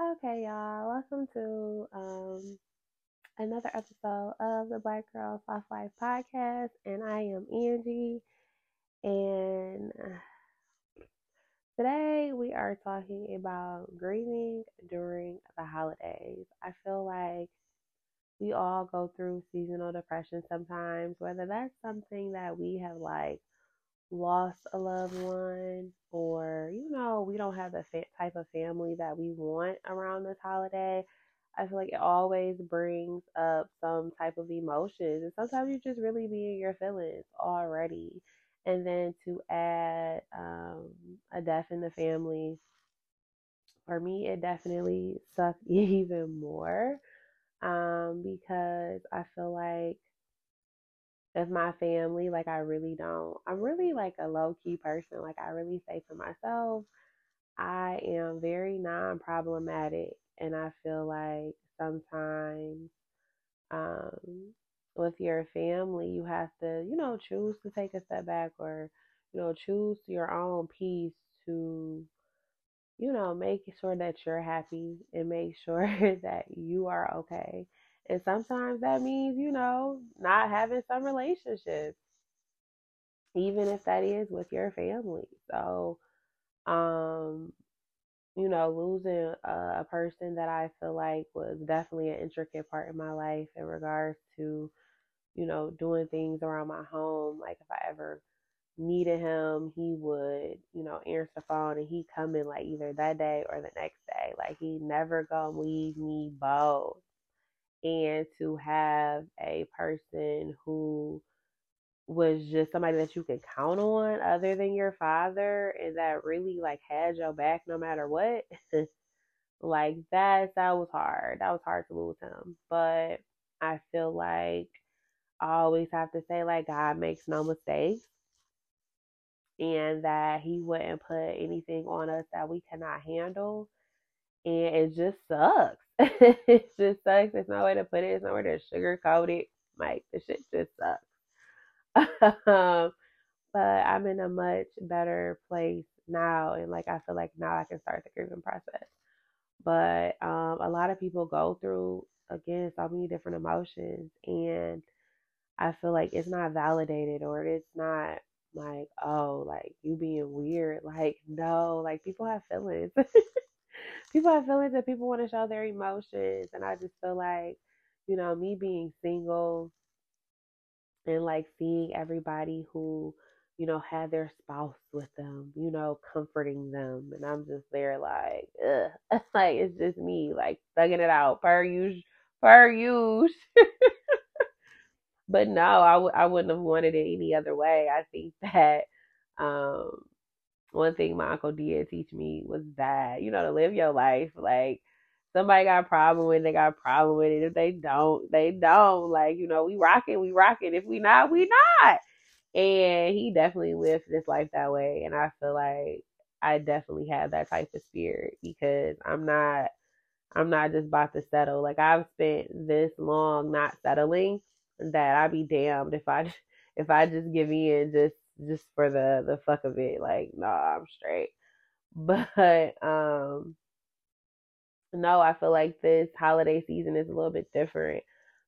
Okay, y'all. Welcome to um, another episode of the Black Girl Soft Life podcast, and I am Angie. And today we are talking about grieving during the holidays. I feel like we all go through seasonal depression sometimes, whether that's something that we have like lost a loved one or you know we don't have the fa- type of family that we want around this holiday i feel like it always brings up some type of emotions and sometimes you just really be in your feelings already. And then to add um, a death in the family for me it definitely sucked even more um, because i feel like of my family. Like I really don't. I'm really like a low key person. Like I really say to myself, I am very non problematic and I feel like sometimes um with your family you have to, you know, choose to take a step back or, you know, choose your own peace to you know, make sure that you're happy and make sure that you are okay. And sometimes that means, you know, not having some relationships, even if that is with your family. So, um, you know, losing a, a person that I feel like was definitely an intricate part in my life in regards to, you know, doing things around my home. Like if I ever needed him, he would, you know, answer the phone and he come in like either that day or the next day. Like he never gonna leave me both and to have a person who was just somebody that you could count on other than your father and that really like had your back no matter what like that that was hard. That was hard to lose him. But i feel like i always have to say like god makes no mistakes and that he wouldn't put anything on us that we cannot handle and it just sucks it just sucks. There's no way to put it. There's no way to sugarcoat it. Like the shit just sucks. um, but I'm in a much better place now, and like I feel like now I can start the grieving process. But um, a lot of people go through again so many different emotions, and I feel like it's not validated or it's not like oh like you being weird. Like no, like people have feelings. people have feelings and people want to show their emotions. And I just feel like, you know, me being single and like seeing everybody who, you know, had their spouse with them, you know, comforting them. And I'm just there like, ugh. like it's just me, like thugging it out per use, per use. but no, I w- I wouldn't have wanted it any other way. I think that um one thing my uncle did teach me was that you know to live your life like somebody got a problem with it, they got a problem with it. If they don't, they don't. Like, you know, we rocking, we rocking. If we not, we not. And he definitely lived this life that way. And I feel like I definitely have that type of spirit because I'm not I'm not just about to settle. Like I've spent this long not settling that I'd be damned if I if I just give in just just for the the fuck of it. Like, nah, I'm straight. But um no, I feel like this holiday season is a little bit different.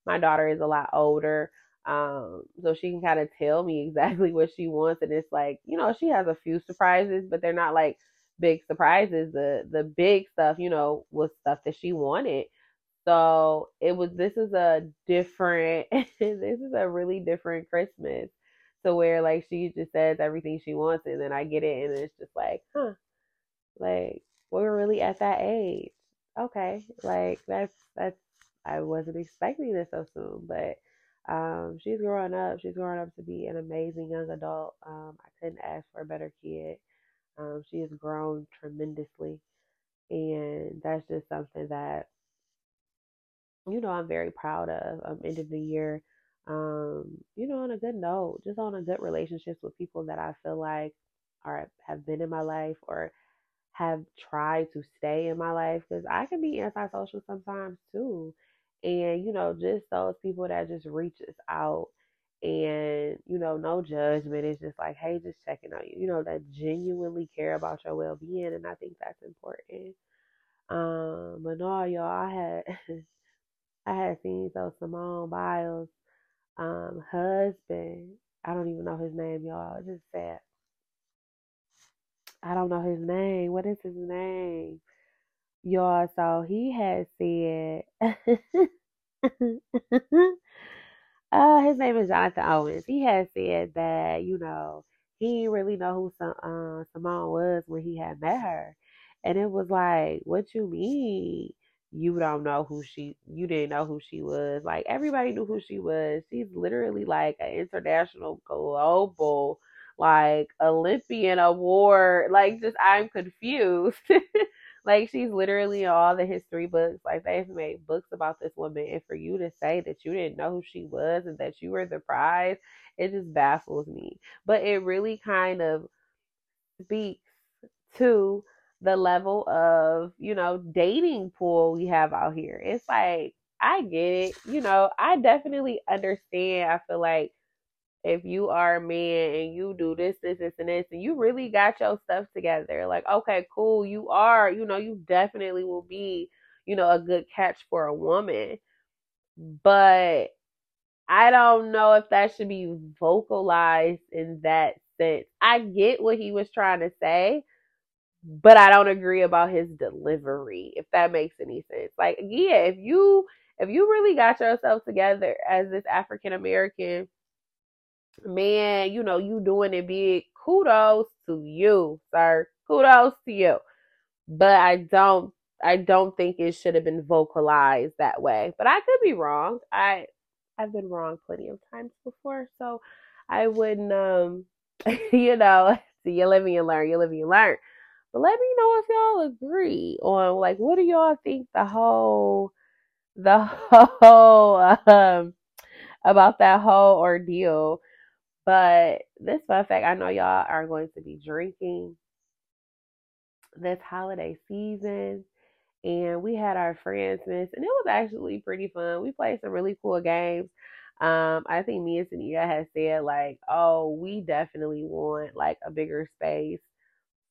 My daughter is a lot older. Um, so she can kind of tell me exactly what she wants and it's like, you know, she has a few surprises, but they're not like big surprises. The the big stuff, you know, was stuff that she wanted. So it was this is a different this is a really different Christmas to where like she just says everything she wants and then I get it and it's just like, huh, like we're really at that age. Okay, like that's that's I wasn't expecting this so soon, but um, she's growing up. She's growing up to be an amazing young adult. Um, I couldn't ask for a better kid. Um, she has grown tremendously, and that's just something that you know I'm very proud of. Um, end of the year, um, you know, on a good note, just on a good relationships with people that I feel like are have been in my life or have tried to stay in my life because I can be antisocial sometimes too. And, you know, just those people that just reaches out and, you know, no judgment. It's just like, hey, just checking on you, you know, that genuinely care about your well being. And I think that's important. Um, but no, y'all, I had I had seen so Simone Biles' um husband. I don't even know his name, y'all. It's just sad. I don't know his name. What is his name? Y'all, so he had said uh his name is Jonathan Owens. He had said that, you know, he didn't really know who some uh, Simone was when he had met her. And it was like, what you mean? You don't know who she you didn't know who she was. Like everybody knew who she was. She's literally like an international global like Olympian award. Like just I'm confused. like she's literally in all the history books. Like they've made books about this woman, and for you to say that you didn't know who she was and that you were the prize, it just baffles me. But it really kind of speaks to the level of you know dating pool we have out here. It's like I get it. You know, I definitely understand. I feel like if you are a man and you do this, this, this, and this, and you really got your stuff together, like, okay, cool, you are, you know, you definitely will be, you know, a good catch for a woman. But I don't know if that should be vocalized in that sense. I get what he was trying to say, but I don't agree about his delivery, if that makes any sense. Like, yeah, if you if you really got yourself together as this African American man, you know, you doing it big. Kudos to you, sir. Kudos to you. But I don't I don't think it should have been vocalized that way. But I could be wrong. I I've been wrong plenty of times before, so I wouldn't um you know, you live and you learn, you live and you learn. But let me know if y'all agree on like what do y'all think the whole the whole um about that whole ordeal but this fun fact, I know y'all are going to be drinking this holiday season. And we had our Friendsmas, and it was actually pretty fun. We played some really cool games. Um, I think me and Sania had said like, oh, we definitely want like a bigger space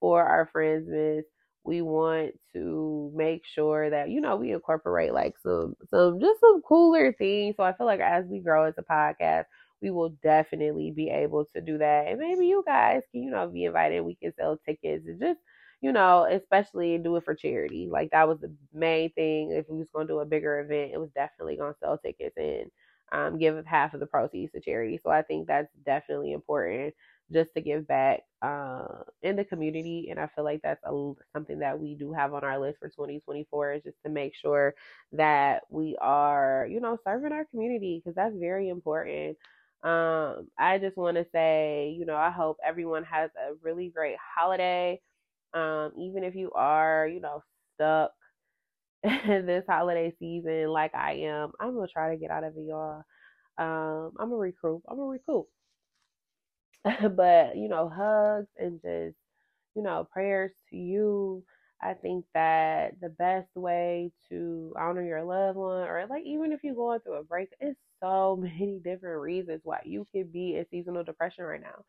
for our Friendsmas We want to make sure that you know we incorporate like some some just some cooler things. So I feel like as we grow as a podcast, we will definitely be able to do that. And maybe you guys can, you know, be invited. We can sell tickets and just, you know, especially do it for charity. Like that was the main thing. If we was going to do a bigger event, it was definitely going to sell tickets and um, give half of the proceeds to charity. So I think that's definitely important just to give back uh, in the community. And I feel like that's a, something that we do have on our list for 2024 is just to make sure that we are, you know, serving our community because that's very important. Um, I just want to say, you know, I hope everyone has a really great holiday. Um, even if you are, you know, stuck this holiday season like I am, I'm gonna try to get out of it, y'all. Um, I'm gonna recoup. I'm gonna recoup. but you know, hugs and just, you know, prayers to you I think that the best way to honor your loved one, or like even if you're going through a break, it's so many different reasons why you could be in seasonal depression right now.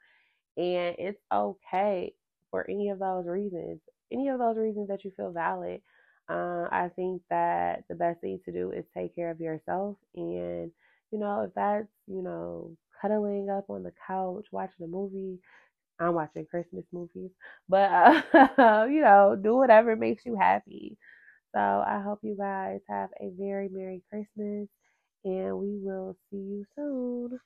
And it's okay for any of those reasons, any of those reasons that you feel valid. Uh, I think that the best thing to do is take care of yourself. And, you know, if that's, you know, cuddling up on the couch, watching a movie, I'm watching Christmas movies, but uh, you know, do whatever makes you happy. So I hope you guys have a very Merry Christmas and we will see you soon.